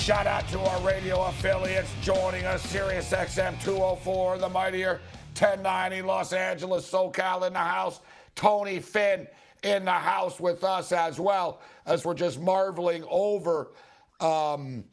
Shout out to our radio affiliates joining us Sirius XM 204, the mightier 1090 Los Angeles, SoCal in the house. Tony Finn in the house with us as well as we're just marveling over um,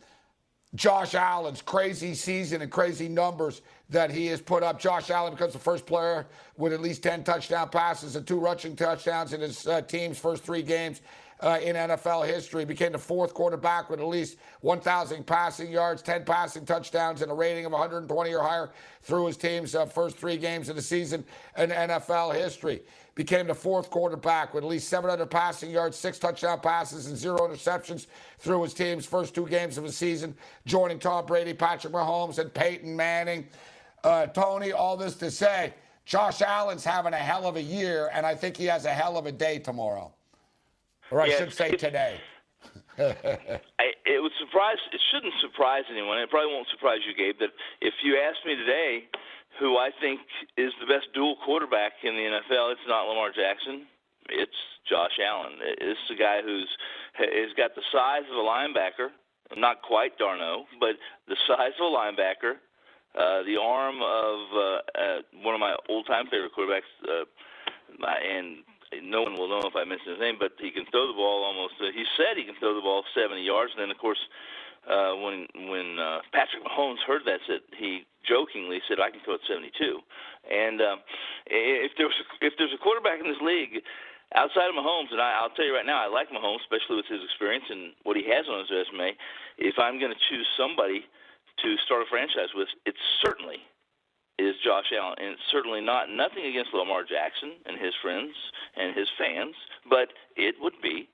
Josh Allen's crazy season and crazy numbers that he has put up. Josh Allen becomes the first player with at least 10 touchdown passes and two rushing touchdowns in his uh, team's first three games uh, in NFL history. Became the fourth quarterback with at least 1,000 passing yards, 10 passing touchdowns, and a rating of 120 or higher through his team's uh, first three games of the season in NFL history. Became the fourth quarterback with at least 700 passing yards, six touchdown passes, and zero interceptions through his team's first two games of the season, joining Tom Brady, Patrick Mahomes, and Peyton Manning. Uh, Tony, all this to say, Josh Allen's having a hell of a year, and I think he has a hell of a day tomorrow. Or I Yeah, should say today. I, it would surprise. It shouldn't surprise anyone. It probably won't surprise you, Gabe. That if you asked me today, who I think is the best dual quarterback in the NFL, it's not Lamar Jackson. It's Josh Allen. It's the guy who's has got the size of a linebacker, not quite Darno, but the size of a linebacker, uh, the arm of uh, uh, one of my old-time favorite quarterbacks, uh, and no one will know if I mention his name, but he can throw the ball almost. Uh, he said he can throw the ball 70 yards, and then of course, uh, when when uh, Patrick Mahomes heard that, said he jokingly said, "I can throw it 72." And um, if there's if there's a quarterback in this league outside of Mahomes, and I, I'll tell you right now, I like Mahomes, especially with his experience and what he has on his resume. If I'm going to choose somebody to start a franchise with, it's certainly is Josh Allen, and certainly not nothing against Lamar Jackson and his friends and his fans, but it would be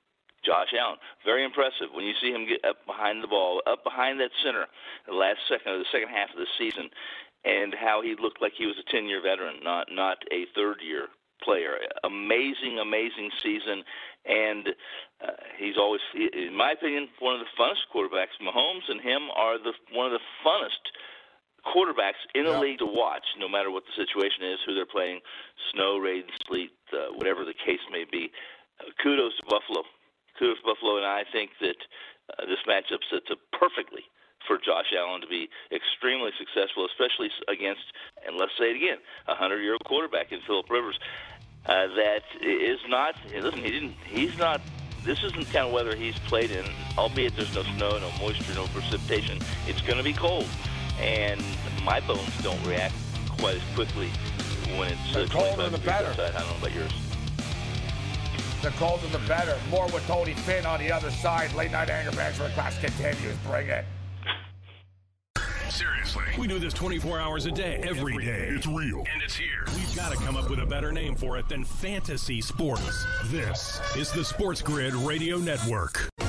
Josh Allen. Very impressive when you see him get up behind the ball, up behind that center, the last second of the second half of the season, and how he looked like he was a 10-year veteran, not not a third-year player. Amazing, amazing season, and uh, he's always, in my opinion, one of the funnest quarterbacks. Mahomes and him are the one of the funnest quarterbacks in the Yeah. league to watch, no matter what the situation is, who they're playing, snow, rain, sleet, uh, whatever the case may be. Uh, kudos to Buffalo. Kudos to Buffalo, and I think that uh, this matchup sets up perfectly for Josh Allen to be extremely successful, especially against, and let's say it again, a hundred-year-old quarterback in Philip Rivers. Uh, that is not. Listen, he didn't. He's not. This isn't the kind of weather he's played in. Albeit there's no snow, no moisture, no precipitation. It's going to be cold, and my bones don't react quite as quickly when it's The uh, colder the degrees better. outside. I don't know about yours. The colder the better. More with Tony Finn on the other side. Late night anger management class continues. Bring it. Seriously. We do this 24 hours a day, every day. It's real. And it's here. We've got to come up with a better name for it than fantasy sports. This is the Sports Grid Radio Network.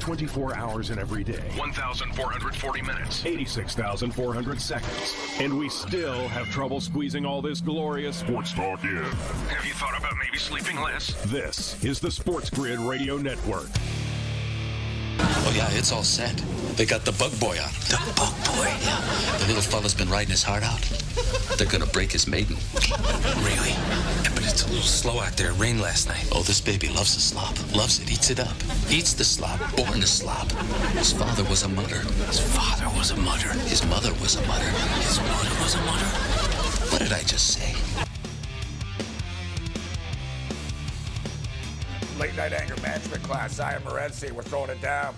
24 hours in every day, 1,440 minutes. 86,400 seconds, and we still have trouble squeezing all this glorious Sports talk in. Have you thought about maybe sleeping less? This is the Sports Grid Radio Network. Oh yeah, it's all set. They got the bug boy on. The bug boy? Yeah. The little fella's been riding his heart out. They're gonna break his maiden. Really? Yeah, but it's a little slow out there. It rained last night. Oh, this baby loves the slop. Loves it. Eats it up. Eats the slop. Born to slop. His father was a mudder. His father was a mudder. His mother was a mudder. His mother was a mudder. What did I just say? Late night anger management class. I am Morency. We're throwing it down.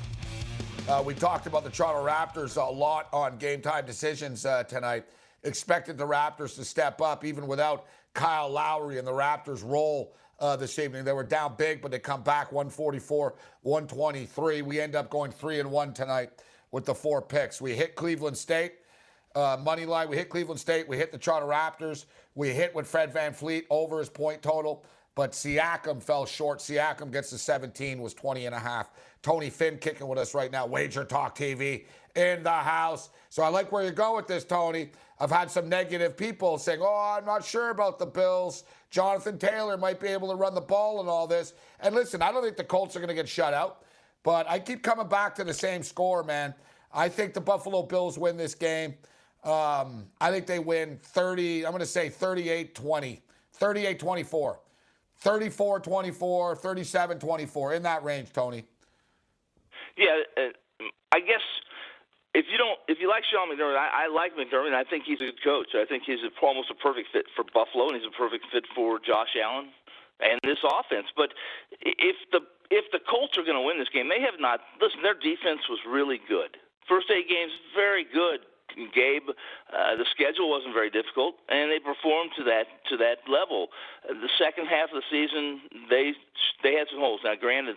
Uh, we talked about the Toronto Raptors a lot on game time decisions uh, tonight. Expected the Raptors to step up even without Kyle Lowry and the Raptors' role uh, this evening. They were down big, but they come back 144, 123. We end up going three and one tonight with the four picks. We hit Cleveland State uh, money line. We hit Cleveland State. We hit the Toronto Raptors. We hit with Fred VanVleet over his point total. But Siakam fell short. Siakam gets to 17, was 20 and a half. Tony Finn kicking with us right now. Wager Talk TV in the house. So I like where you go with this, Tony. I've had some negative people saying, oh, I'm not sure about the Bills. Jonathan Taylor might be able to run the ball and all this. And listen, I don't think the Colts are going to get shut out, but I keep coming back to the same score, man. I think the Buffalo Bills win this game. Um, I think they win 30, I'm going to say 38 20, 38 24, 34 24, 37 24, in that range, Tony. Yeah, uh, I guess if you don't, if you like Sean McDermott, I, I like McDermott. I think he's a good coach. I think he's a, almost a perfect fit for Buffalo, and he's a perfect fit for Josh Allen and this offense. But if the if the Colts are going to win this game, they have not. Listen, their defense was really good. First eight games, very good. Gabe, uh, the schedule wasn't very difficult, and they performed to that to that level. The second half of the season, they they had some holes. Now, granted,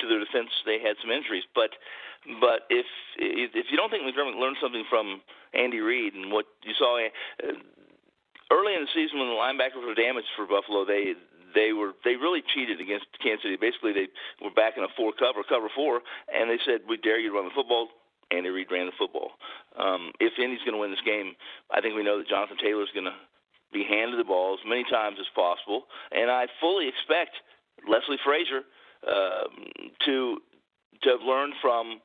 to their defense, they had some injuries, but but if if you don't think McDermott learned something from Andy Reid and what you saw uh, early in the season when the linebackers were damaged for Buffalo, they they were they really cheated against Kansas City. Basically, they were back in a four cover, cover four, and they said, "We dare you to run the football." Andy Reid ran the football. Um, if Indy's going to win this game, I think we know that Jonathan Taylor is going to be handed the ball as many times as possible, and I fully expect Leslie Frazier um, to to have learned from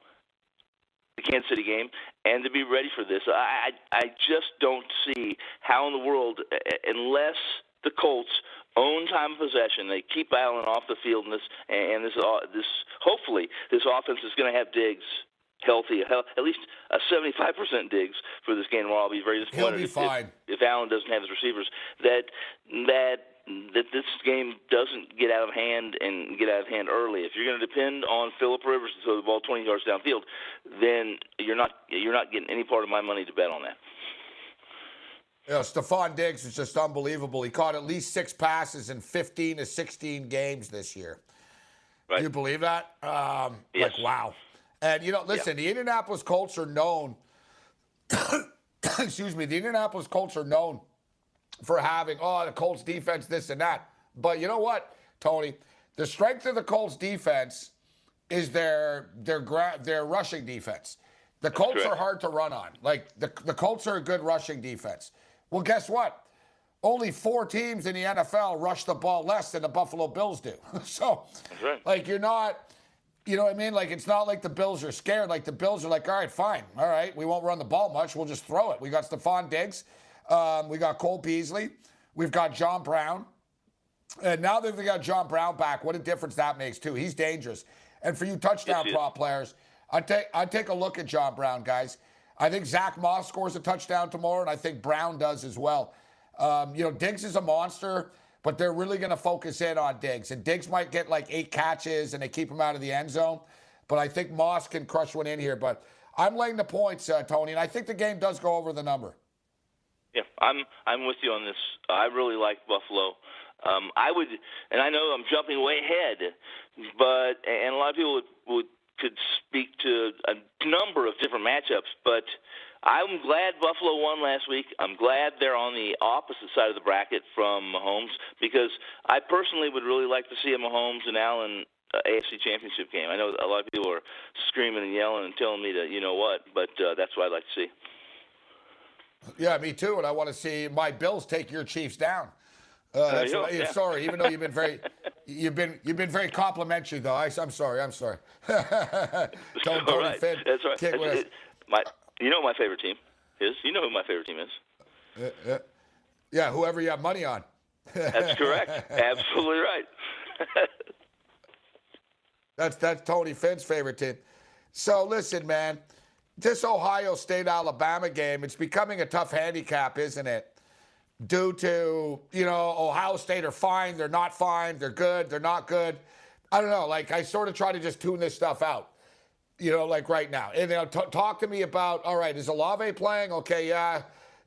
the Kansas City game and to be ready for this. I I just don't see how in the world, unless the Colts own time of possession, they keep Allen off the field, and this and this uh, this hopefully this offense is going to have Diggs healthy, at least a 75% Diggs for this game. Where I'll be very disappointed be if, if, if Allen doesn't have his receivers. That that that this game doesn't get out of hand and get out of hand early. If you're going to depend on Philip Rivers to throw the ball 20 yards downfield, then you're not you're not getting any part of my money to bet on that. You know, Stefon Diggs is just unbelievable. He caught at least six passes in 15 to 16 games this year. Right. You believe that? Um, yes. Like, wow. And, you know, listen, yeah. the Indianapolis Colts are known, excuse me, the Indianapolis Colts are known for having, oh, the Colts defense, this and that. But you know what, Tony? The strength of the Colts defense is their their gra- their rushing defense. The Colts are hard to run on. Like the the Colts are a good rushing defense. Well, guess what? Only four teams in the NFL rush the ball less than the Buffalo Bills do. so, right. like, you're not, you know what I mean? Like, it's not like the Bills are scared. Like, the Bills are like, all right, fine. All right, we won't run the ball much. We'll just throw it. We got Stefon Diggs. Um, we got Cole Beasley. We've got John Brown. And now that they got John Brown back, what a difference that makes, too. He's dangerous. And for you touchdown prop players, I take I take a look at John Brown, guys. I think Zach Moss scores a touchdown tomorrow, and I think Brown does as well. Um, you know, Diggs is a monster, but they're really going to focus in on Diggs. And Diggs might get like eight catches, and they keep him out of the end zone. But I think Moss can crush one in here. But I'm laying the points, uh, Tony, and I think the game does go over the number. Yeah, I'm I'm with you on this. I really like Buffalo. Um, I would, and I know I'm jumping way ahead, but and a lot of people would, would could speak to a number of different matchups, but I'm glad Buffalo won last week. I'm glad they're on the opposite side of the bracket from Mahomes because I personally would really like to see a Mahomes and Allen uh, AFC Championship game. I know a lot of people are screaming and yelling and telling me to, you know what, but uh, that's what I'd like to see. Yeah, me too. And I want to see my Bills take your Chiefs down. Uh, uh, yeah. Sorry, even though you've been very, you've been you've been very complimentary though. I, am sorry. I'm sorry. Don't Tony right. Finn. That's right. That's, it, my, you know my favorite team is. You know who my favorite team is. Uh, uh, yeah, whoever you have money on. that's correct. Absolutely right. that's that's Tony Finn's favorite team. So listen, man this Ohio State Alabama game, it's becoming a tough handicap, isn't it? Due to, you know, Ohio State are fine, they're not fine, they're good, they're not good. I don't know. Like, I sort of try to just tune this stuff out, you know, like right now. And, you know, t- talk to me about, all right, is Olave playing? Okay, yeah.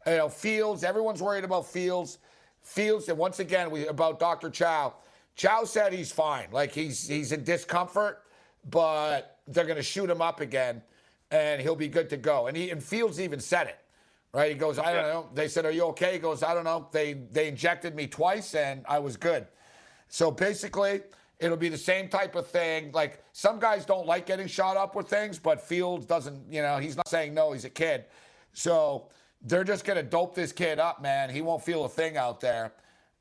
You know, Fields, everyone's worried about Fields. Fields, and once again, we about Dr. Chow. Chow said he's fine. Like, he's, he's in discomfort, but they're going to shoot him up again and he'll be good to go. And he and Fields even said it, right? He goes, I don't know. They said, Are you okay? He goes, I don't know. They they injected me twice and I was good. So basically, it'll be the same type of thing. Like some guys don't like getting shot up with things, but Fields doesn't, you know, he's not saying no, he's a kid. So they're just going to dope this kid up, man. He won't feel a thing out there.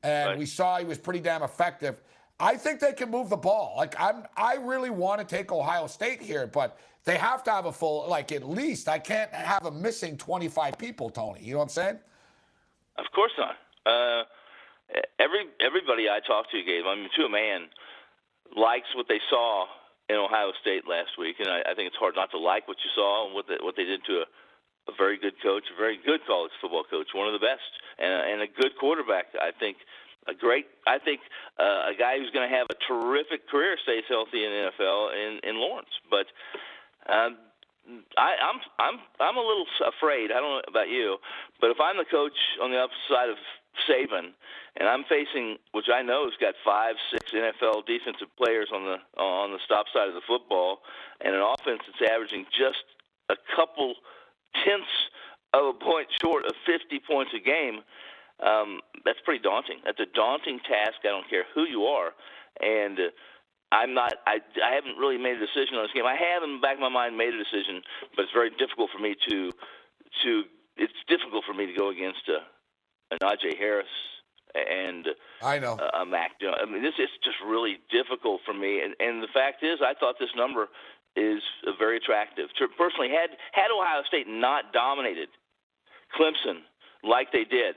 And Right. we saw he was pretty damn effective. I think they can move the ball. Like I'm I really want to take Ohio State here, but they have to have a full like at least I can't have a missing 25 people, Tony. You know what I'm saying? Of course not. Uh, every everybody I talk to, Gabe, I mean, to a man, likes what they saw in Ohio State last week, and I, I think it's hard not to like what you saw and what they, what they did to a, a very good coach, a very good college football coach, one of the best, and, a- and a good quarterback. I think a great. I think uh, a guy who's going to have a terrific career stays healthy in the NFL in in Lawrence, but. Um, I, I'm I'm I'm a little afraid. I don't know about you, but if I'm the coach on the opposite side of Saban, and I'm facing, which I know has got five, six NFL defensive players on the on the stop side of the football, and an offense that's averaging just a couple tenths of a point short of 50 points a game, um, that's pretty daunting. That's a daunting task. I don't care who you are, and. Uh, I'm not. I, I haven't really made a decision on this game. I have in the back of my mind made a decision, but it's very difficult for me to to. It's difficult for me to go against a, a Najee Harris and I know. Mac. Jones. I mean, this is just really difficult for me. And and the fact is, I thought this number is very attractive. Personally, had had Ohio State not dominated Clemson like they did,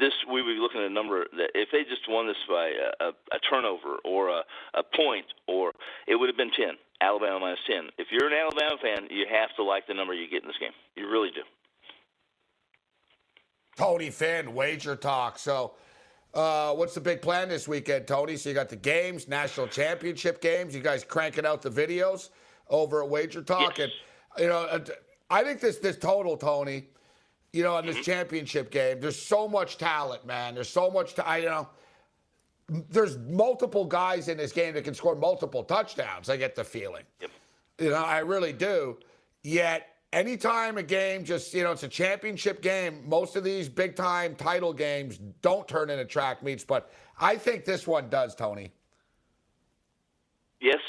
this we would be looking at a number that if they just won this by a, a, a turnover or a, a point, or it would have been ten. Alabama minus ten. If you're an Alabama fan, you have to like the number you get in this game. You really do. Tony Finn, wager talk. So, uh, what's the big plan this weekend, Tony? So you got the games, national championship games. You guys cranking out the videos over at Wager Talk, Yes. and you know, uh, I think this this total, Tony. You know, in this championship game, there's so much talent, man. There's so much. ta- I you know. There's multiple guys in this game that can score multiple touchdowns. I get the feeling. Yep. You know, I really do. Yet, anytime a game just, you know, it's a championship game, most of these big time title games don't turn into track meets, but I think this one does, Tony. Yes,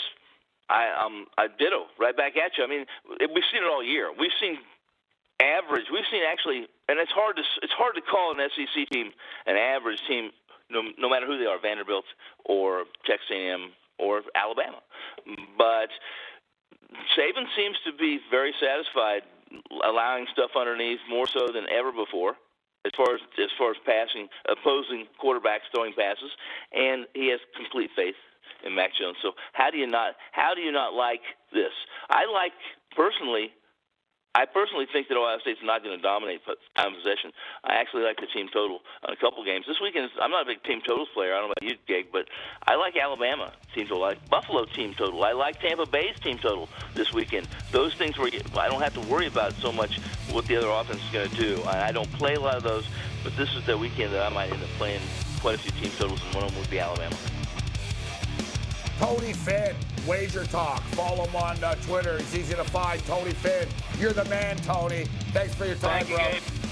I um I ditto right back at you. I mean, we've seen it all year. We've seen average. We've seen actually, and it's hard to it's hard to call an SEC team an average team, no, no matter who they are, Vanderbilt or Texas A&M or Alabama. But Saban seems to be very satisfied allowing stuff underneath more so than ever before. As far as as far as passing, opposing quarterbacks throwing passes, and he has complete faith in Mac Jones. So how do you not how do you not like this? I like personally. I personally think that Ohio State's not going to dominate time possession. I actually like the team total on a couple games. This weekend, I'm not a big team totals player. I don't know about you, Gig, but I like Alabama team total. I like Buffalo team total. I like Tampa Bay's team total this weekend. Those things where I don't have to worry about so much what the other offense is going to do. I, don't play a lot of those, but this is the weekend that I might end up playing quite a few team totals, and one of them would be Alabama. Tony Finn, Wager Talk. Follow him on uh, Twitter. He's easy to find. Tony Finn. You're the man, Tony. Thanks for your time, Thank bro.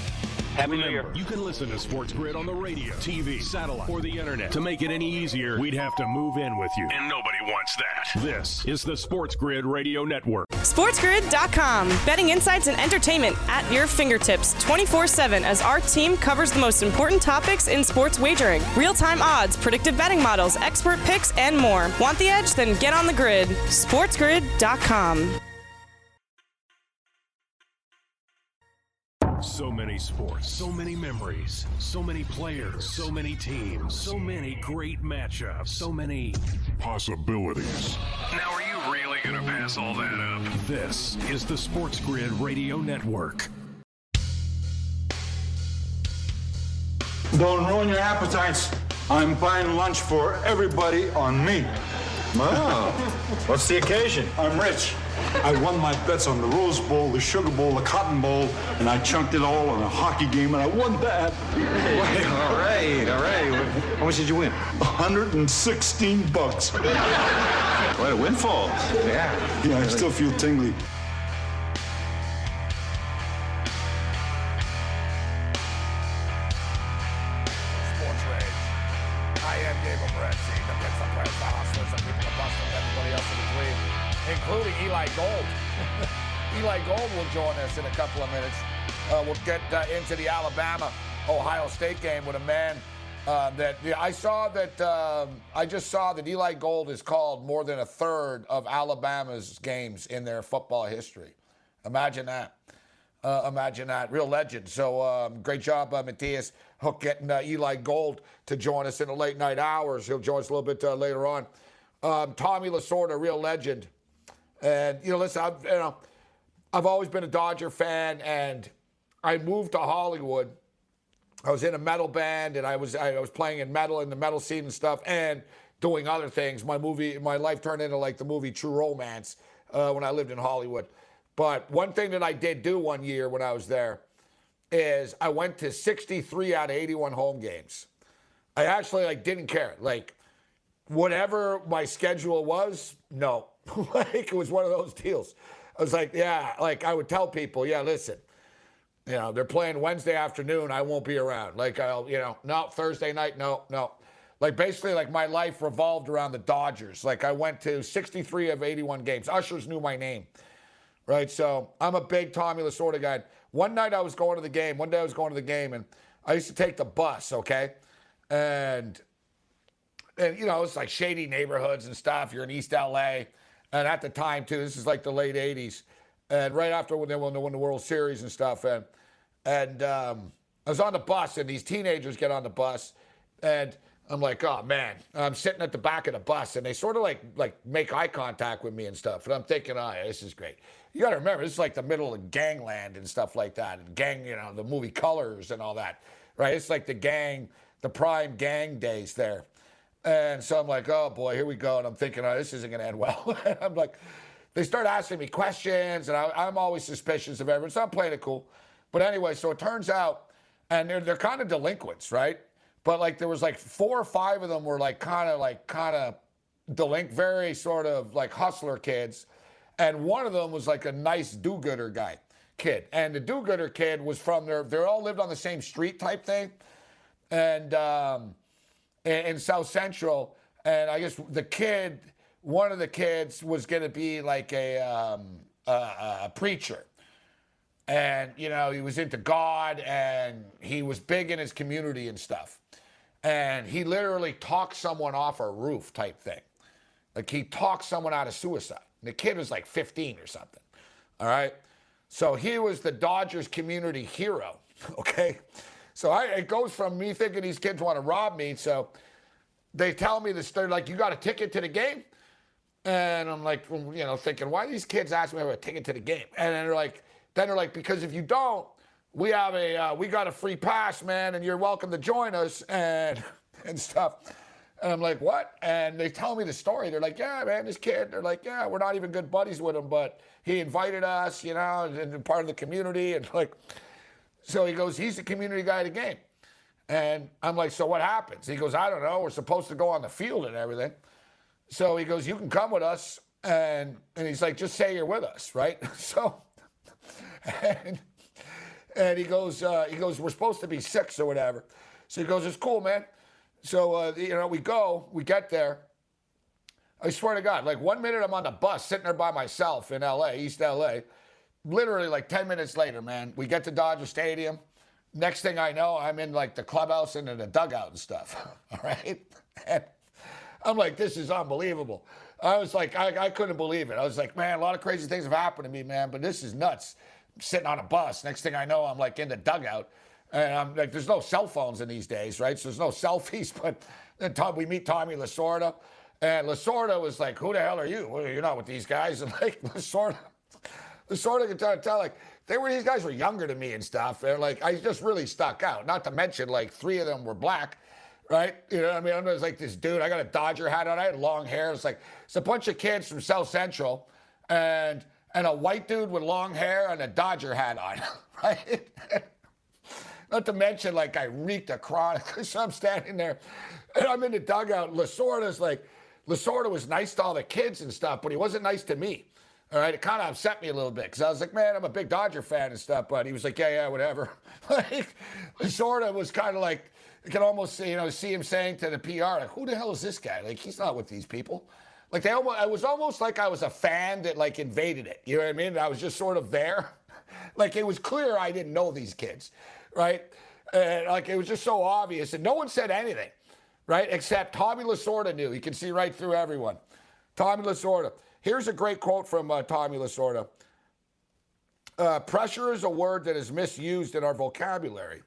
Happy New Year. You can listen to Sports Grid on the radio, TV, satellite, or the internet. To make it any easier, we'd have to move in with you. And nobody wants that. This is the Sports Grid Radio Network. SportsGrid.com. Betting insights and entertainment at your fingertips 24 7 as our team covers the most important topics in sports wagering real time odds, predictive betting models, expert picks, and more. Want the edge? Then get on the grid. SportsGrid.com. So many sports, so many memories, so many players, so many teams, so many great matchups, so many. Possibilities. Now, are you really going to pass all that up? This is the Sports Grid Radio Network. Don't ruin your appetites. I'm buying lunch for everybody on me. Wow. Oh. What's the occasion? I'm rich. I won my bets on the Rose Bowl, the Sugar Bowl, the Cotton Bowl, and I chunked it all on a hockey game, and I won that. Wait, all right, all right. How much did you win? 116 bucks. What a windfall. Yeah. Yeah, I still feel tingly. Gold. Eli Gold will join us in a couple of minutes. Uh, we'll get uh, into the Alabama Ohio State game with a man uh, that yeah, I saw that um, I just saw that Eli Gold has called more than a third of Alabama's games in their football history. Imagine that. Uh, imagine that. Real legend. So um, great job, uh, Matthias Hook, getting uh, Eli Gold to join us in the late night hours. He'll join us a little bit uh, later on. Um, Tommy Lasorda, real legend. And, you know, listen, I've, you know, I've always been a Dodger fan, and I moved to Hollywood. I was in a metal band, and I was I was playing in metal in the metal scene and stuff, and doing other things. My movie, my life turned into like the movie True Romance uh, when I lived in Hollywood. But one thing that I did do one year when I was there is I went to 63 out of 81 home games. I actually like didn't care. Like whatever my schedule was, no. like it was one of those deals. I was like, yeah, like I would tell people, yeah, listen, you know, they're playing Wednesday afternoon, I won't be around. Like I'll, you know, no, Thursday night, no, no. Like basically like my life revolved around the Dodgers. Like I went to 63 of 81 games. Ushers knew my name right? So I'm a big Tommy Lasorda guy. One night I was going to the game. One day I was going to the game, and I used to take the bus, okay? And and you know it's like shady neighborhoods and stuff. You're in East LA, and at the time too, this is like the late '80s, and right after when they won the, won the World Series and stuff, and and um, I was on the bus, and these teenagers get on the bus, and I'm like, oh man, I'm sitting at the back of the bus, and they sort of like like make eye contact with me and stuff, and I'm thinking, oh, yeah, this is great you got to remember, this is like the middle of gangland and stuff like that. And gang, you know, the movie Colors and all that, right? It's like the gang, the prime gang days there. And so I'm like, oh boy, here we go. And I'm thinking, oh, this isn't going to end well. I'm like, they start asking me questions, and I, am always suspicious of everyone. So I'm playing it cool. But anyway, so it turns out, and they're, they're kind of delinquents, right? But like there was like four or five of them were like kind of like kind of delinquent, very sort of like hustler kids and one of them was like a nice do-gooder guy, kid. And the do-gooder kid was from there. They all lived on the same street type thing, and um, in, South Central. And I guess the kid, one of the kids, was going to be like a, um, a, a preacher and you know he was into god and he was big in his community and stuff and he literally talked someone off a roof type thing like he talked someone out of suicide the kid was like 15 or something. All right. So he was the Dodgers community hero. Okay. So I, it goes from me thinking these kids want to rob me. So they tell me this. They're like, you got a ticket to the game? And I'm like, you know, thinking, why these kids ask me for a ticket to the game? And then they're like, then they're like, because if you don't, we have a, uh, we got a free pass, man, and you're welcome to join us and and stuff. And I'm like, what? And they tell me the story. They're like, yeah, man, this kid. They're like, yeah, we're not even good buddies with him, but he invited us, you know, and, and part of the community. And like, so he goes, he's the community guy of the game. And I'm like, so what happens? He goes, I don't know. We're supposed to go on the field and everything. So he goes, you can come with us. And, and he's like, just say you're with us, right? So, and, and he goes, uh, he goes, we're supposed to be six or whatever. So he goes, it's cool, man. So, uh, you know, we go, we get there. I swear to God, like one minute I'm on the bus sitting there by myself in LA, East LA. Literally, like 10 minutes later, man, we get to Dodger Stadium. Next thing I know, I'm in like the clubhouse and in the dugout and stuff. All right. And I'm like, this is unbelievable. I was like, I, I couldn't believe it. I was like, man, a lot of crazy things have happened to me, man, but this is nuts. I'm sitting on a bus. Next thing I know, I'm like in the dugout. And I'm like, there's no cell phones in these days, right? So there's no selfies. But then Tom, we meet Tommy Lasorda, and Lasorda was like, "Who the hell are you? Well, you're not with these guys." And like Lasorda, Lasorda could tell, tell like they were these guys were younger than me and stuff. And like I just really stuck out. Not to mention like three of them were black. Right, you know, what I mean, I was like this dude. I got a Dodger hat on. I had long hair. It's like it's a bunch of kids from South Central, and and a white dude with long hair and a Dodger hat on, right? Not to mention, like, I reeked a chronic. so I'm standing there and I'm in the dugout. Lasorda's like, Lasorda was nice to all the kids and stuff, but he wasn't nice to me. All right, it kind of upset me a little bit because I was like, man, I'm a big Dodger fan and stuff. But he was like, yeah, yeah, whatever. like, Lasorda was kind of like, you can almost you know see him saying to the PR, like, who the hell is this guy? Like, he's not with these people. Like they almost, it was almost like I was a fan that like invaded it. You know what I mean? I was just sort of there. like it was clear I didn't know these kids, right? And like it was just so obvious, and no one said anything, right? Except Tommy Lasorda knew. You can see right through everyone. Tommy Lasorda. Here's a great quote from uh, Tommy Lasorda. Uh, pressure is a word that is misused in our vocabulary.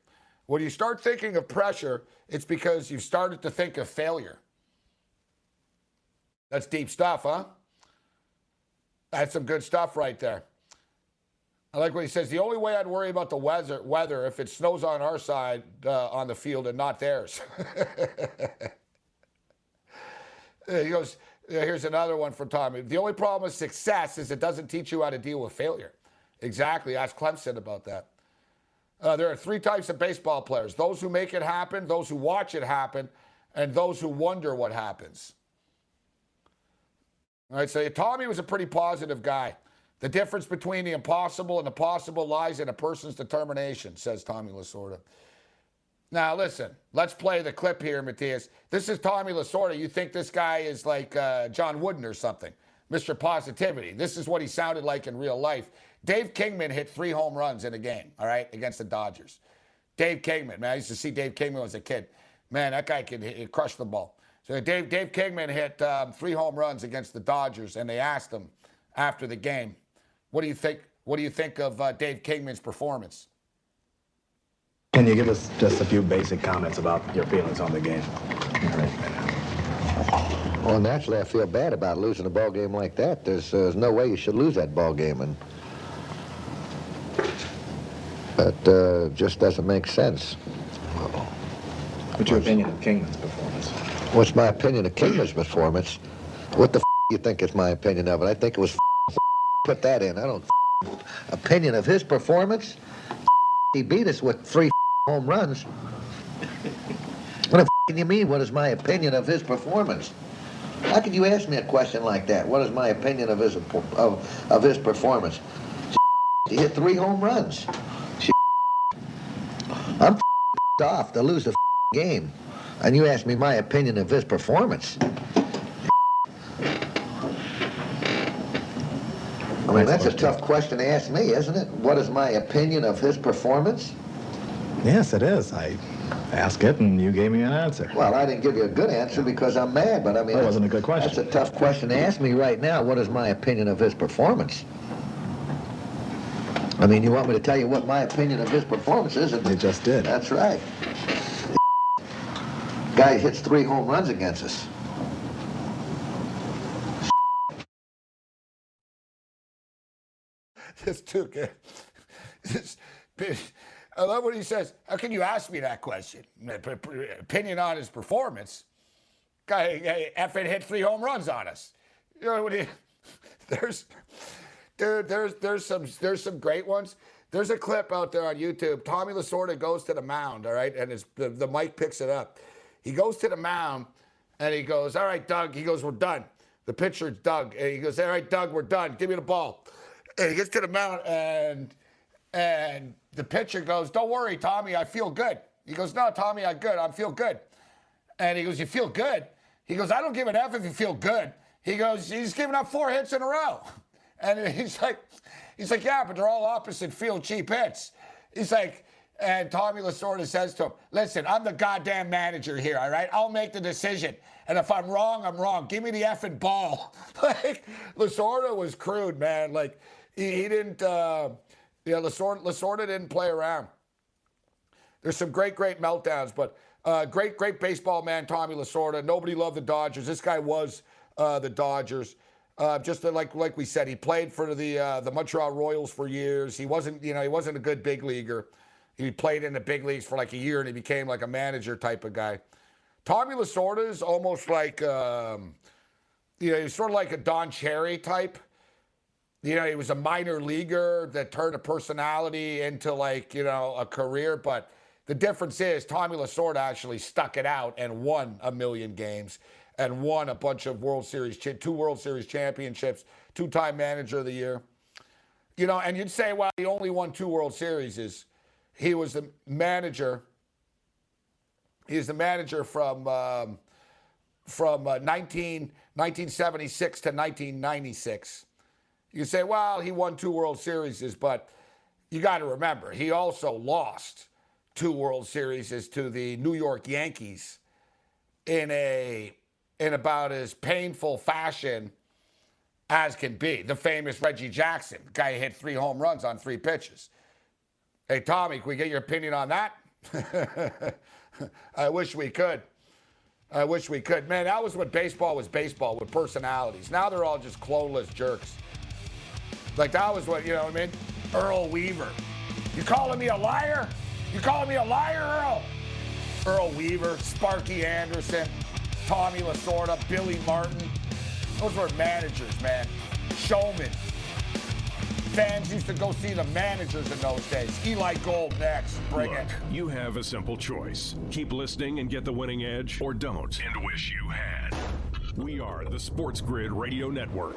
When you start thinking of pressure, it's because you've started to think of failure. That's deep stuff, huh? That's some good stuff right there. I like what he says. The only way I'd worry about the weather, weather if it snows on our side uh, on the field and not theirs. he goes, here's another one from Tommy. The only problem with success is it doesn't teach you how to deal with failure. Exactly. Ask Clemson about that. Uh, there are three types of baseball players those who make it happen, those who watch it happen, and those who wonder what happens. All right, so Tommy was a pretty positive guy. The difference between the impossible and the possible lies in a person's determination, says Tommy Lasorda. Now, listen, let's play the clip here, Matthias. This is Tommy Lasorda. You think this guy is like uh, John Wooden or something, Mr. Positivity. This is what he sounded like in real life. Dave Kingman hit three home runs in a game, all right, against the Dodgers. Dave Kingman, man, I used to see Dave Kingman as a kid. Man, that guy could hit, crush the ball. So Dave, Dave Kingman hit um, three home runs against the Dodgers, and they asked him after the game, "What do you think? What do you think of uh, Dave Kingman's performance?" Can you give us just a few basic comments about your feelings on the game? Well, naturally, I feel bad about losing a ball game like that. There's, uh, there's no way you should lose that ball game, and that uh, just doesn't make sense. What's your opinion of Kingman's performance? What's my opinion of Kingman's performance? What the f- you think is my opinion of it? I think it was f- put that in. I don't f- opinion of his performance. He beat us with three home runs. What the f- can you mean? What is my opinion of his performance? How could you ask me a question like that? What is my opinion of his of, of his performance? He hit three home runs. I'm off to lose the game, and you ask me my opinion of his performance. I mean, that's a tough question to ask me, isn't it? What is my opinion of his performance? Yes, it is. I asked it, and you gave me an answer. Well, I didn't give you a good answer because I'm mad, but I mean... That wasn't a good question. That's a tough question to ask me right now. What is my opinion of his performance? I mean, you want me to tell you what my opinion of his performance is? And you just did. That's right. Guy hits three home runs against us. this too good. This, I love what he says. How can you ask me that question? Opinion on his performance. Guy, effing hit three home runs on us. You know what? He, there's, dude. There's there's some there's some great ones. There's a clip out there on YouTube. Tommy Lasorda goes to the mound, all right, and his, the, the mic picks it up. He goes to the mound and he goes, All right, Doug. He goes, We're done. The pitcher's Doug. And he goes, All right, Doug, we're done. Give me the ball. And he gets to the mound and and the pitcher goes, Don't worry, Tommy, I feel good. He goes, No, Tommy, I'm good. I feel good. And he goes, You feel good? He goes, I don't give an F if you feel good. He goes, He's giving up four hits in a row. And he's like, he's like, Yeah, but they're all opposite field cheap hits. He's like, and Tommy Lasorda says to him, Listen, I'm the goddamn manager here, all right? I'll make the decision. And if I'm wrong, I'm wrong. Give me the effing ball. like, Lasorda was crude, man. Like, he, he didn't, uh, yeah, Lasorda, Lasorda didn't play around. There's some great, great meltdowns, but uh, great, great baseball man, Tommy Lasorda. Nobody loved the Dodgers. This guy was uh, the Dodgers. Uh, just like like we said, he played for the uh, the Montreal Royals for years. He wasn't, you know, he wasn't a good big leaguer. He played in the big leagues for like a year, and he became like a manager type of guy. Tommy Lasorda is almost like, um, you know, he's sort of like a Don Cherry type. You know, he was a minor leaguer that turned a personality into like, you know, a career. But the difference is Tommy Lasorda actually stuck it out and won a million games and won a bunch of World Series, two World Series championships, two-time Manager of the Year. You know, and you'd say, well, he only won two World Series. Is he was the manager? He's the manager from um, from uh, 19, 1976 to 1996. You say, well, he won two World Series, but you got to remember, he also lost two World Series to the New York Yankees in a in about as painful fashion as can be. The famous Reggie Jackson, guy hit three home runs on three pitches. Hey, Tommy, can we get your opinion on that? I wish we could. I wish we could. Man, that was what baseball was baseball with personalities. Now they're all just cloneless jerks. Like that was what, you know what I mean? Earl Weaver. You calling me a liar? You calling me a liar, Earl? Earl Weaver, Sparky Anderson, Tommy Lasorda, Billy Martin. Those were managers, man. Showmen. Fans used to go see the managers in those days. Eli Gold next. Bring Look, it. you have a simple choice. Keep listening and get the winning edge, or don't. And wish you had. We are the Sports Grid Radio Network.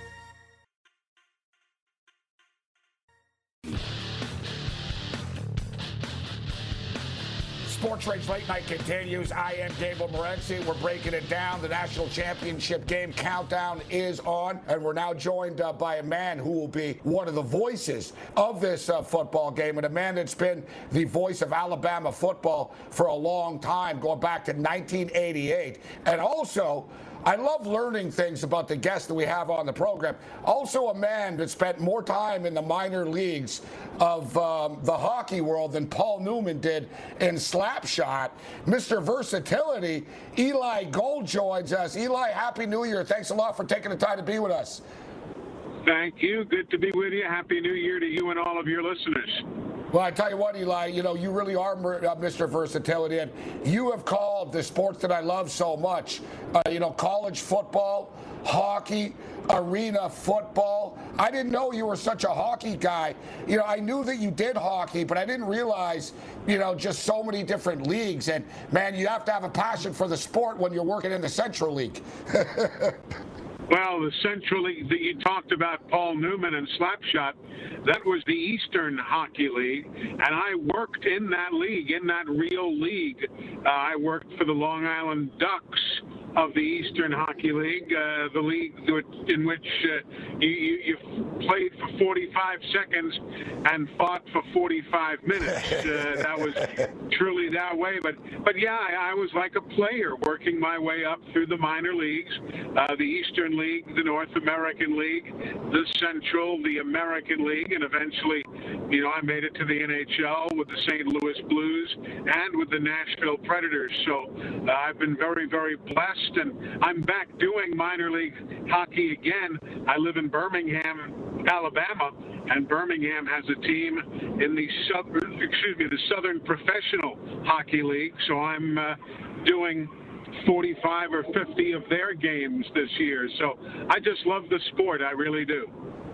Rage Late Night continues. I am Gable Morency. We're breaking it down. The national championship game countdown is on, and we're now joined uh, by a man who will be one of the voices of this uh, football game, and a man that's been the voice of Alabama football for a long time, going back to 1988, and also I love learning things about the guests that we have on the program. Also, a man that spent more time in the minor leagues of um, the hockey world than Paul Newman did in Slapshot. Mr. Versatility, Eli Gold joins us. Eli, Happy New Year. Thanks a lot for taking the time to be with us. Thank you. Good to be with you. Happy New Year to you and all of your listeners. Well, I tell you what, Eli, you know, you really are uh, Mr. Versatility, and you have called the sports that I love so much, uh, you know, college football, hockey, arena football. I didn't know you were such a hockey guy. You know, I knew that you did hockey, but I didn't realize, you know, just so many different leagues. And man, you have to have a passion for the sport when you're working in the Central League. Well, the Central that you talked about, Paul Newman and Slapshot, that was the Eastern Hockey League, and I worked in that league, in that real league. Uh, I worked for the Long Island Ducks of the Eastern Hockey League, uh, the league in which uh, you, you, played for 45 seconds and fought for 45 minutes. Uh, that was truly that way. But but yeah, I, I, was like a player working my way up through the minor leagues, uh, the Eastern League, the North American League, the Central, the American League, and eventually, you know, I made it to the NHL with the St. Louis Blues and with the Nashville Predators. So uh, I've been very very blessed and I'm back doing minor league hockey again. I live in Birmingham, Alabama, and Birmingham has a team in the southern, excuse me, the Southern Professional Hockey League. So I'm uh, doing 45 or 50 of their games this year. So I just love the sport. I really do.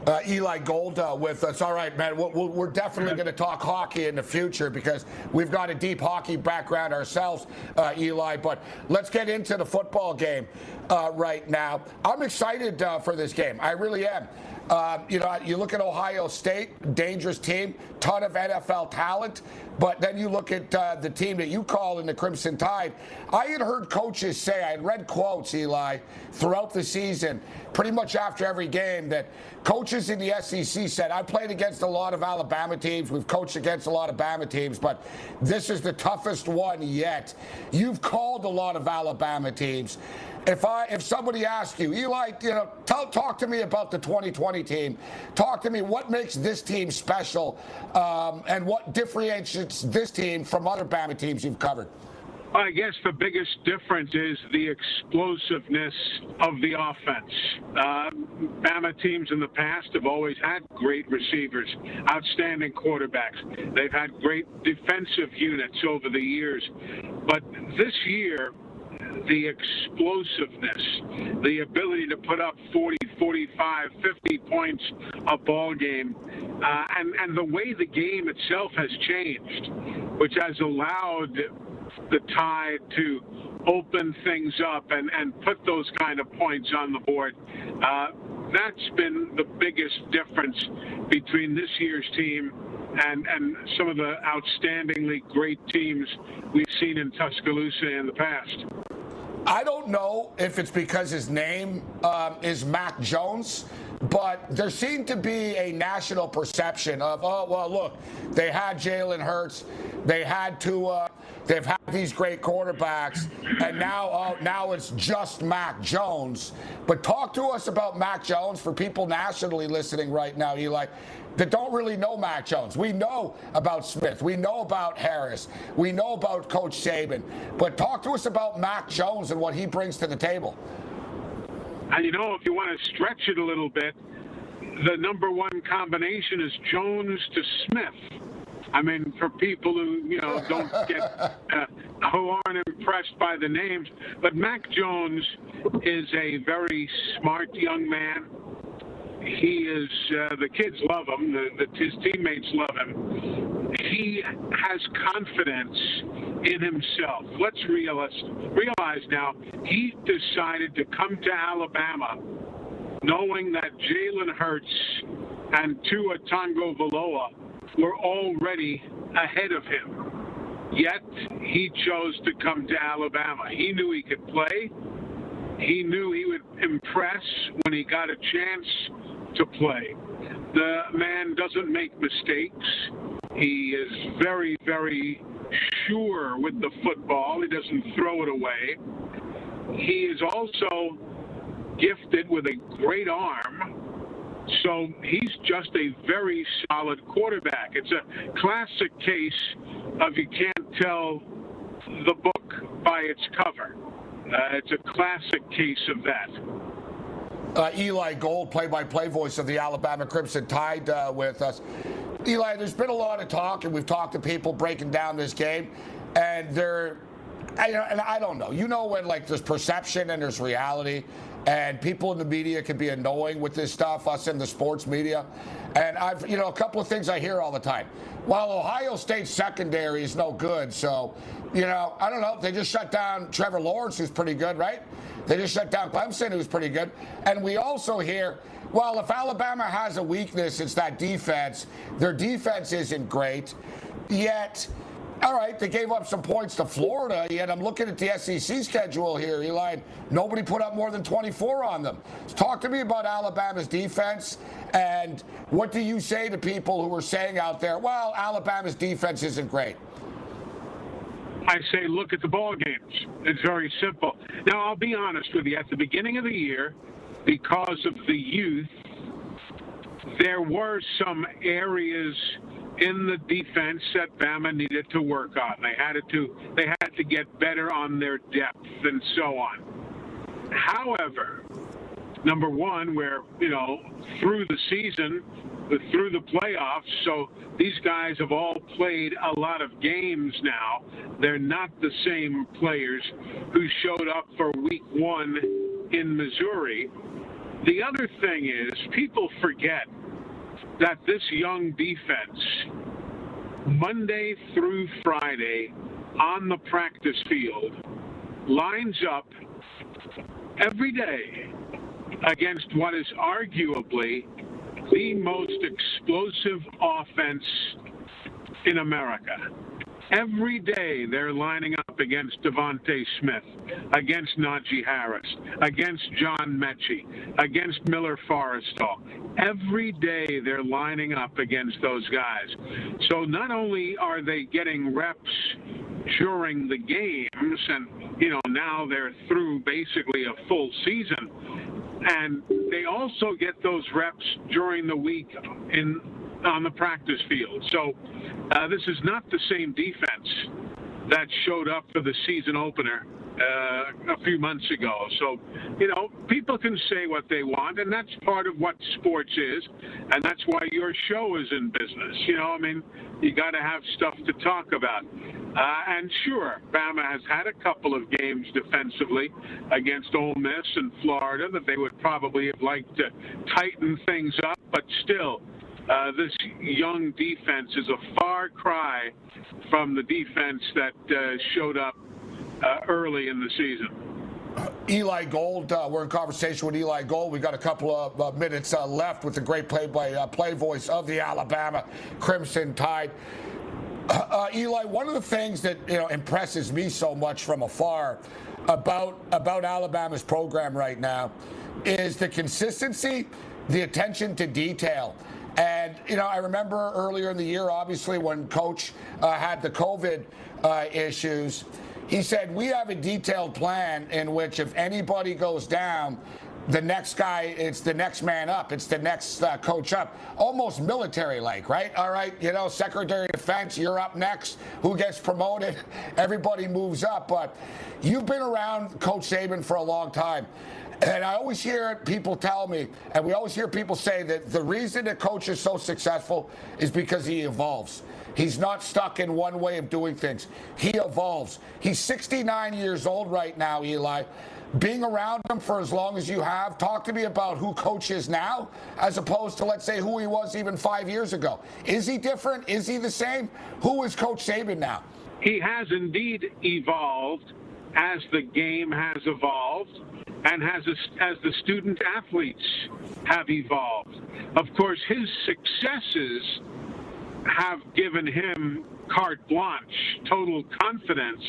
Uh, Eli Gold uh, with us. All right, man. we we are definitely going to talk hockey in the future because we've got a deep hockey background ourselves, uh, Eli. But let's get into the football game uh, right now. I'm excited uh, for this game. I really am. Uh, you know, you look at Ohio State, dangerous team, ton of NFL talent. But then you look at uh, the team that you call in the Crimson Tide. I had heard coaches say, I had read quotes, Eli, throughout the season, pretty much after every game, that coaches in the SEC said, I played against a lot of Alabama teams. We've coached against a lot of Bama teams, but this is the toughest one yet. You've called a lot of Alabama teams if I if somebody asked you, Eli, you know, tell, talk to me about the 2020 team. Talk to me what makes this team special, um, and what differentiates this team from other Bama teams you've covered. I guess the biggest difference is the explosiveness of the offense. Uh, Bama teams in the past have always had great receivers, outstanding quarterbacks. They've had great defensive units over the years. But this year, the explosiveness, the ability to put up 40, 45, 50 points a ball game, uh, and, and the way the game itself has changed, which has allowed the Tide to open things up and, and put those kind of points on the board. Uh, that's been the biggest difference between this year's team and, and some of the outstandingly great teams we've seen in Tuscaloosa in the past. I don't know if it's because his name um, is Mac Jones, but there seemed to be a national perception of, oh, well, look, they had Jalen Hurts, they had Tua, they've had these great quarterbacks, and now, oh, now it's just Mac Jones. But talk to us about Mac Jones for people nationally listening right now, Eli that don't really know Mac Jones. We know about Smith. We know about Harris. We know about Coach Saban. But talk to us about Mac Jones and what he brings to the table. And you know, if you want to stretch it a little bit, the number one combination is Jones to Smith. I mean, for people who you know don't get uh, who aren't impressed by the names, but Mac Jones is a very smart young man he is uh, the kids love him. The, the, his teammates love him. He has confidence in himself. Let's realize, realize now he decided to come to Alabama knowing that Jalen Hurts and Tua Tagovailoa were already ahead of him. Yet he chose to come to Alabama. He knew he could play. He knew he would impress when he got a chance to play. The man doesn't make mistakes. He is very, very sure with the football. He doesn't throw it away. He is also gifted with a great arm. So he's just a very solid quarterback. It's a classic case of you can't tell the book by its cover. Uh, it's a classic case of that. Uh, Eli Gold, play-by-play voice of the Alabama Crimson Tide, uh, with us. Eli, there's been a lot of talk, and we've talked to people breaking down this game, and they're, I, and I don't know. You know when like there's perception and there's reality, and people in the media can be annoying with this stuff. Us in the sports media, and I've, you know, a couple of things I hear all the time. While Ohio State secondary is no good, so, you know, I don't know. They just shut down Trevor Lawrence, who's pretty good, right? They just shut down Clemson, who's pretty good. And we also hear, well, if Alabama has a weakness, it's that defense. Their defense isn't great. Yet, all right, they gave up some points to Florida, yet I'm looking at the SEC schedule here, Eli. Nobody put up more than 24 on them. Talk to me about Alabama's defense, and what do you say to people who are saying out there, well, Alabama's defense isn't great? I say look at the ball games. It's very simple. Now I'll be honest with you. At the beginning of the year, because of the youth, there were some areas in the defense that Bama needed to work on. They had to they had to get better on their depth and so on. However, number one, where you know through the season through the playoffs. So these guys have all played a lot of games now. They're not the same players who showed up for week one in Missouri. The other thing is, people forget that this young defense, Monday through Friday on the practice field, lines up every day against what is arguably the most explosive offense in America. Every day they're lining up against DeVonta Smith, against Najee Harris, against John Metchie, against Miller Forristall. Every day they're lining up against those guys. So not only are they getting reps during the games, and you know now they're through basically a full season, and they also get those reps during the week in on the practice field. So uh, this is not the same defense that showed up for the season opener uh, a few months ago. So, you know, people can say what they want, and that's part of what sports is, and that's why your show is in business. You know, I mean, you got to have stuff to talk about. Uh, and sure, Bama has had a couple of games defensively against Ole Miss and Florida that they would probably have liked to tighten things up, but still, uh, this young defense is a far cry from the defense that uh, showed up uh, early in the season. Eli Gold, uh, we're in conversation with Eli Gold. We've got a couple of uh, minutes uh, left with the great play-by-play voice of the Alabama Crimson Tide. Uh, Eli, one of the things that you know impresses me so much from afar about about Alabama's program right now is the consistency, the attention to detail. And you know, I remember earlier in the year, obviously, when Coach uh, had the COVID uh, issues, he said we have a detailed plan in which if anybody goes down, the next guy, it's the next man up, it's the next uh, coach up, almost military like, right? All right, you know, Secretary of Defense, you're up next. Who gets promoted? Everybody moves up. But you've been around Coach Saban for a long time. And I always hear people tell me, and we always hear people say that the reason that coach is so successful is because he evolves. He's not stuck in one way of doing things. He evolves. He's 69 years old right now, Eli being around him for as long as you have, talk to me about who coach is now as opposed to, let's say, who he was even five years ago. Is he different? Is he the same? Who is Coach Saban now? He has indeed evolved as the game has evolved and as, a, as the student athletes have evolved. Of course, his successes have given him carte blanche, total confidence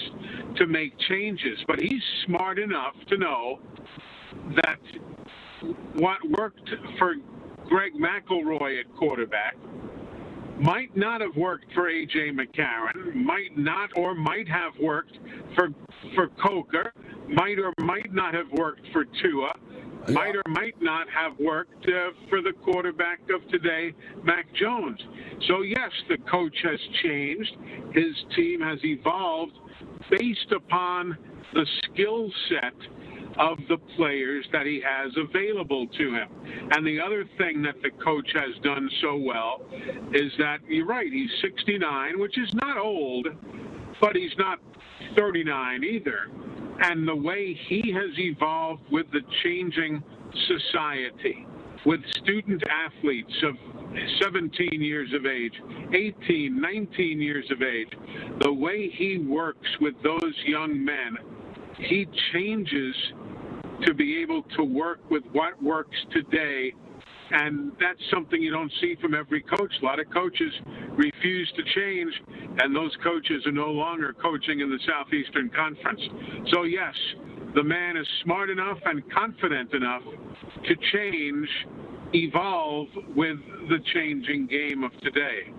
to make changes. But he's smart enough to know that what worked for Greg McElroy at quarterback might not have worked for AJ McCarron, might not or might have worked for for Coker, might or might not have worked for Tua might or might not have worked uh, for the quarterback of today, Mac Jones. So, yes, the coach has changed. His team has evolved based upon the skill set of the players that he has available to him. And the other thing that the coach has done so well is that you're right, he's 69, which is not old, but he's not 39 either and the way he has evolved with the changing society, with student athletes of 17 years of age, 18, 19 years of age, the way he works with those young men, he changes to be able to work with what works today and that's something you don't see from every coach. A lot of coaches refuse to change, and those coaches are no longer coaching in the Southeastern Conference. So, yes, the man is smart enough and confident enough to change, evolve with the changing game of today.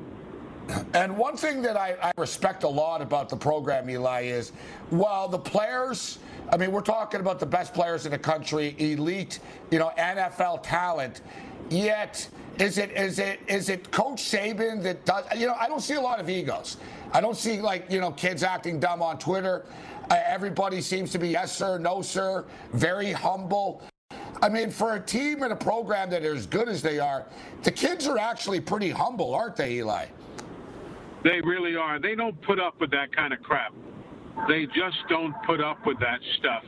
And one thing that I, I, respect a lot about the program, Eli, is while the players, I mean, we're talking about the best players in the country, elite, you know, NFL talent. Yet, is it is it is it Coach Saban that does? You know, I don't see a lot of egos. I don't see like you know kids acting dumb on Twitter. Uh, everybody seems to be yes sir, no sir, very humble. I mean, for a team and a program that are as good as they are, the kids are actually pretty humble, aren't they, Eli? They really are. They don't put up with that kind of crap. They just don't put up with that stuff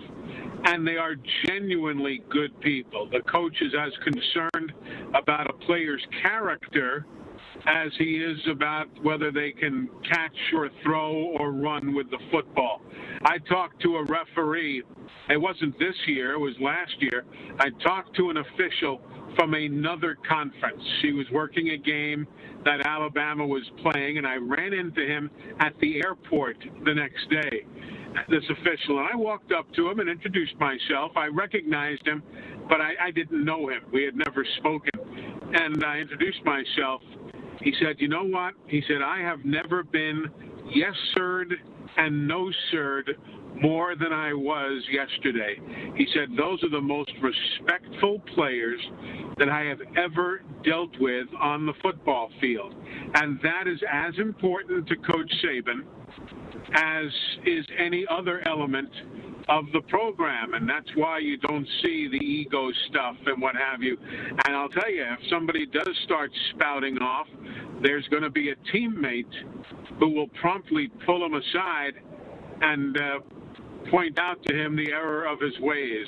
and they are genuinely good people. The coach is as concerned about a player's character as he is about whether they can catch or throw or run with the football. I talked to a referee, it wasn't this year, it was last year. I talked to an official from another conference. She was working a game that Alabama was playing, and I ran into him at the airport the next day this official, and I walked up to him and introduced myself. I recognized him, but I, I didn't know him. We had never spoken. And I introduced myself. He said, You know what? He said, I have never been yes sirred and no sirred more than I was yesterday. He said, Those are the most respectful players that I have ever dealt with on the football field. And that is as important to Coach Saban as is any other element of the program. And that's why you don't see the ego stuff and what have you. And I'll tell you, if somebody does start spouting off, there's going to be a teammate who will promptly pull him aside and uh, point out to him the error of his ways.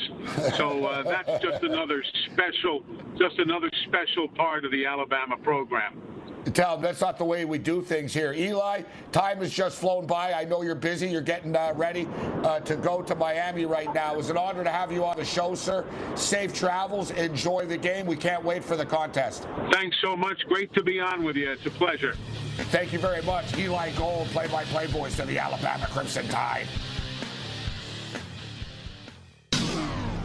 So uh, that's just another special, just another special part of the Alabama program. Tell him that's not the way we do things here. Eli, time has just flown by. I know you're busy. You're getting uh, ready uh, to go to Miami right now. It's an honor to have you on the show, sir. Safe travels. Enjoy the game. We can't wait for the contest. Thanks so much. Great to be on with you. It's a pleasure. Thank you very much. Eli Gold, play-by-play voice of the Alabama Crimson Tide.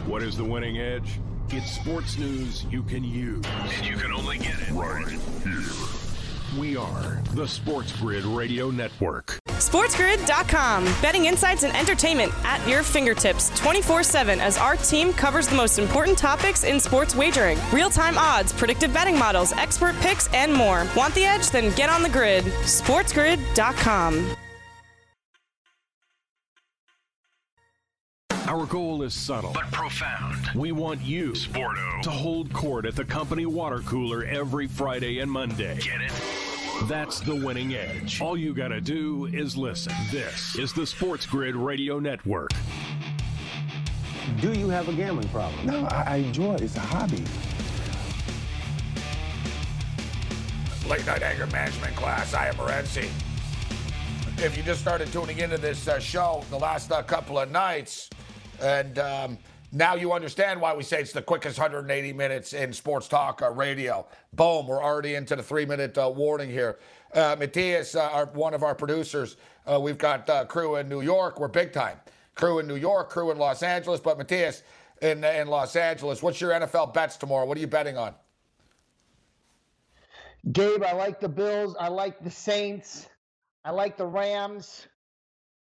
What is the winning edge? It's sports news you can use. And you can only get it right here. We are the Sports Grid Radio Network. SportsGrid.com. Betting insights and entertainment at your fingertips 24 7 as our team covers the most important topics in sports wagering real time odds, predictive betting models, expert picks, and more. Want the edge? Then get on the grid. SportsGrid.com. Our goal is subtle but profound. We want you, Sporto, to hold court at the company water cooler every Friday and Monday. Get it? That's the winning edge. All you got to do is listen. This is the Sports Grid Radio Network. Do you have a gambling problem? No, I, I enjoy it. It's a hobby. Late night anger management class. I am Morency. If you just started tuning into this uh, show the last uh, couple of nights, and um, now you understand why we say it's the quickest 180 minutes in sports talk uh, radio. Boom, we're already into the three minute uh, warning here. Uh, Matthias, uh, our, one of our producers, uh, we've got uh, crew in New York. We're big time. Crew in New York, crew in Los Angeles. But Matthias, in, in Los Angeles, what's your NFL bets tomorrow? What are you betting on? Gabe, I like the Bills. I like the Saints. I like the Rams.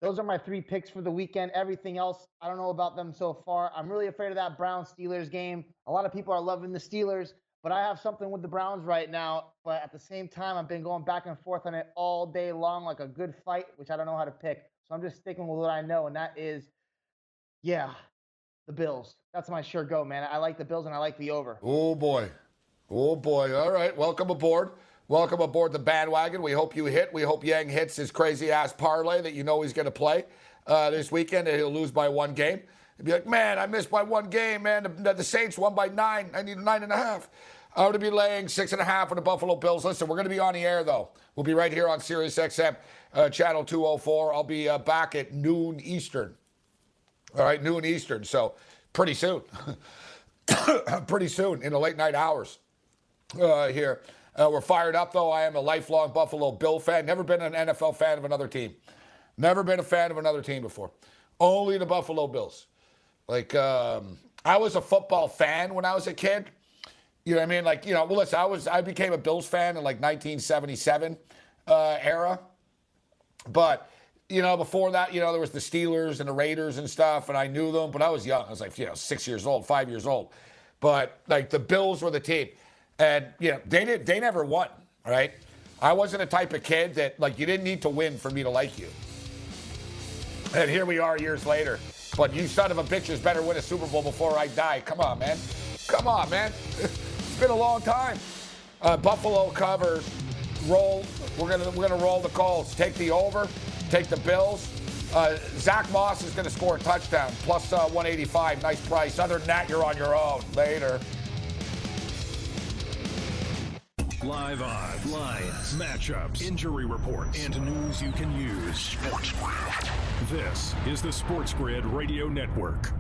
Those are my three picks for the weekend. Everything else, I don't know about them so far. I'm really afraid of that Browns Steelers game. A lot of people are loving the Steelers, but I have something with the Browns right now. But at the same time, I've been going back and forth on it all day long, like a good fight, which I don't know how to pick. So I'm just sticking with what I know, and that is, yeah, the Bills. That's my sure go, man. I like the Bills and I like the over. Oh boy, oh boy. All right, welcome aboard. Welcome aboard the bandwagon. We hope you hit. We hope Yang hits his crazy ass parlay that you know he's going to play uh, this weekend, and he'll lose by one game. He'll be like, man, I missed by one game, man. The, the Saints won by nine. I need nine and a half. I'm going to be laying six and a half for the Buffalo Bills. Listen, we're going to be on the air, though. We'll be right here on Sirius XM, uh, channel 204. I'll be uh, back at noon Eastern. All right, noon Eastern. So pretty soon. pretty soon in the late night hours uh, here. Uh, we're fired up, though. I am a lifelong Buffalo Bill fan. Never been an NFL fan of another team. Never been a fan of another team before. Only the Buffalo Bills. Like, um, I was a football fan when I was a kid. You know what I mean? Like, you know, well, listen, I was I became a Bills fan in like 1977 uh, era. But, you know, before that, you know, there was the Steelers and the Raiders and stuff, and I knew them, but I was young. I was like, you know, six years old, five years old. But like the Bills were the team. And you know, they did they never won, right? I wasn't a type of kid that like you didn't need to win for me to like you. And here we are years later. But you son of a bitches better win a Super Bowl before I die. Come on, man. Come on, man. it's been a long time. Uh, Buffalo covers. Roll. We're gonna we're gonna roll the calls. Take the over. Take the Bills. Uh, Zach Moss is to score a touchdown, plus, uh, 185. Nice price. Other than that, you're on your own. Later. Live odds, lines, matchups, injury reports, and news you can use. Sports Grid. This is the Sports Grid Radio Network.